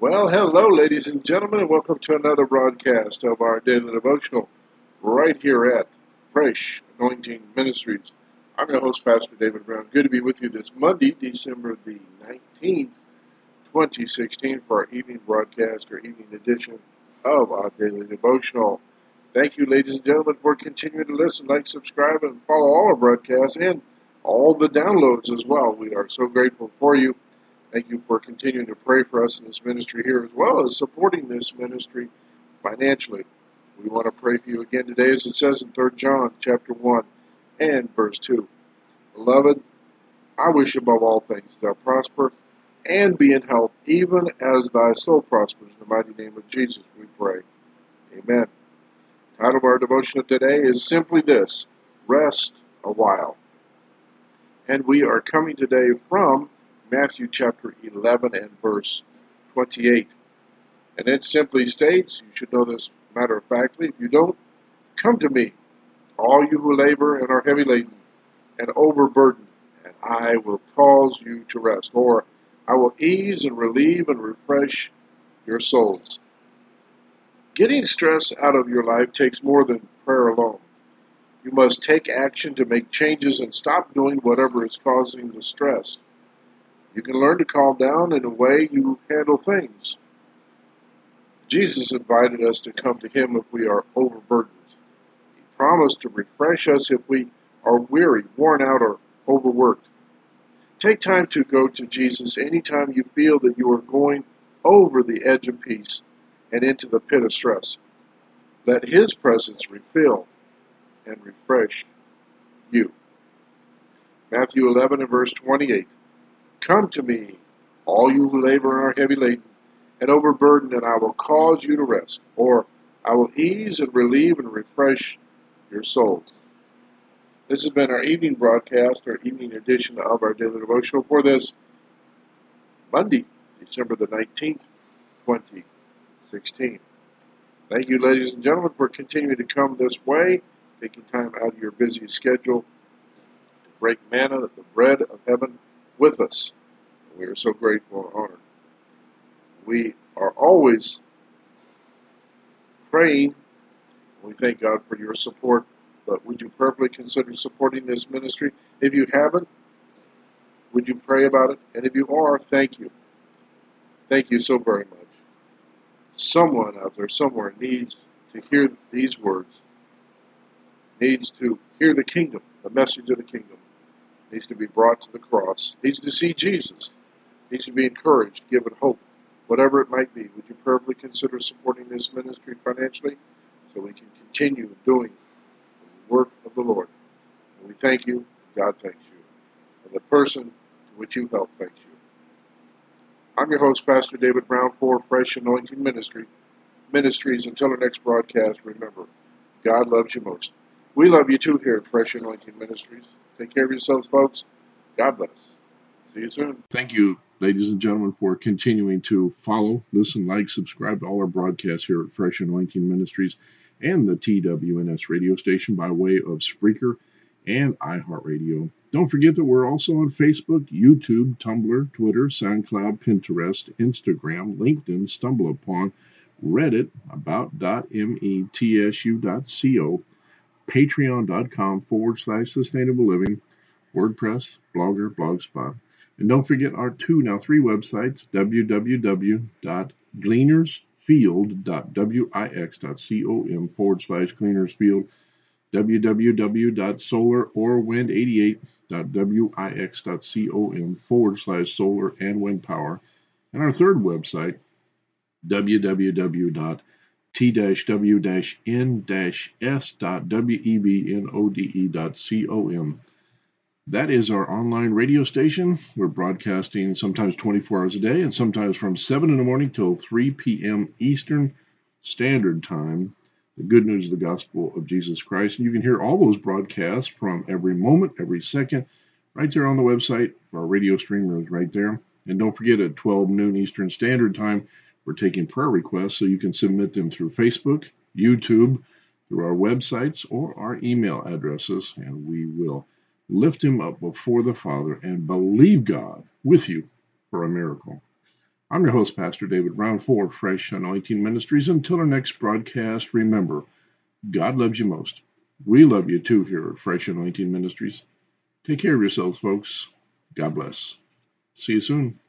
Well, hello, ladies and gentlemen, and welcome to another broadcast of our daily devotional right here at Fresh Anointing Ministries. I'm your host, Pastor David Brown. Good to be with you this Monday, December the 19th, 2016, for our evening broadcast or evening edition of our daily devotional. Thank you, ladies and gentlemen, for continuing to listen, like, subscribe, and follow all our broadcasts and all the downloads as well. We are so grateful for you. Thank you for continuing to pray for us in this ministry here, as well as supporting this ministry financially. We want to pray for you again today, as it says in 3 John chapter 1 and verse 2. Beloved, I wish above all things thou prosper and be in health, even as thy soul prospers. In the mighty name of Jesus, we pray. Amen. The title of our devotion today is simply this Rest a while. And we are coming today from Matthew chapter 11 and verse 28. And it simply states, you should know this matter of factly, if you don't, come to me, all you who labor and are heavy laden and overburdened, and I will cause you to rest. Or I will ease and relieve and refresh your souls. Getting stress out of your life takes more than prayer alone. You must take action to make changes and stop doing whatever is causing the stress. You can learn to calm down in the way you handle things. Jesus invited us to come to Him if we are overburdened. He promised to refresh us if we are weary, worn out, or overworked. Take time to go to Jesus anytime you feel that you are going over the edge of peace and into the pit of stress. Let His presence refill and refresh you. Matthew 11 and verse 28. Come to me, all you who labor and are heavy laden and overburdened, and I will cause you to rest, or I will ease and relieve and refresh your souls. This has been our evening broadcast, our evening edition of our daily devotional for this Monday, December the 19th, 2016. Thank you, ladies and gentlemen, for continuing to come this way, taking time out of your busy schedule to break manna, the bread of heaven, with us. We are so grateful and honored. We are always praying. We thank God for your support. But would you prayerfully consider supporting this ministry? If you haven't, would you pray about it? And if you are, thank you. Thank you so very much. Someone out there somewhere needs to hear these words, needs to hear the kingdom, the message of the kingdom needs to be brought to the cross, needs to see Jesus, needs to be encouraged, given hope, whatever it might be. Would you prayerfully consider supporting this ministry financially so we can continue doing the work of the Lord? And we thank you. God thanks you. And the person to which you help thanks you. I'm your host, Pastor David Brown for Fresh Anointing Ministry. Ministries. Until our next broadcast, remember, God loves you most. We love you too here at Fresh Anointing Ministries. Take care of yourselves, folks. God bless. See you soon. Thank you, ladies and gentlemen, for continuing to follow, listen, like, subscribe to all our broadcasts here at Fresh Anointing Ministries and the TWNS radio station by way of Spreaker and iHeartRadio. Don't forget that we're also on Facebook, YouTube, Tumblr, Twitter, SoundCloud, Pinterest, Instagram, LinkedIn, StumbleUpon, Reddit, about.metsu.co, patreon.com forward slash sustainable living, WordPress, Blogger, Blogspot. And don't forget our two, now three websites, www.gleanersfield.wix.com forward slash gleanersfield, www.solarorwind88.wix.com forward slash solar and wind power. And our third website, www t-w-n-s.webnode.com. That is our online radio station. We're broadcasting sometimes 24 hours a day and sometimes from 7 in the morning till 3 p.m. Eastern Standard Time. The good news of the gospel of Jesus Christ. And you can hear all those broadcasts from every moment, every second, right there on the website. Our radio streamer is right there. And don't forget at 12 noon Eastern Standard Time, we're taking prayer requests, so you can submit them through Facebook, YouTube, through our websites, or our email addresses, and we will lift him up before the Father and believe God with you for a miracle. I'm your host, Pastor David Brown for Fresh Anointing Ministries. Until our next broadcast, remember, God loves you most. We love you too here at Fresh Anointing Ministries. Take care of yourselves, folks. God bless. See you soon.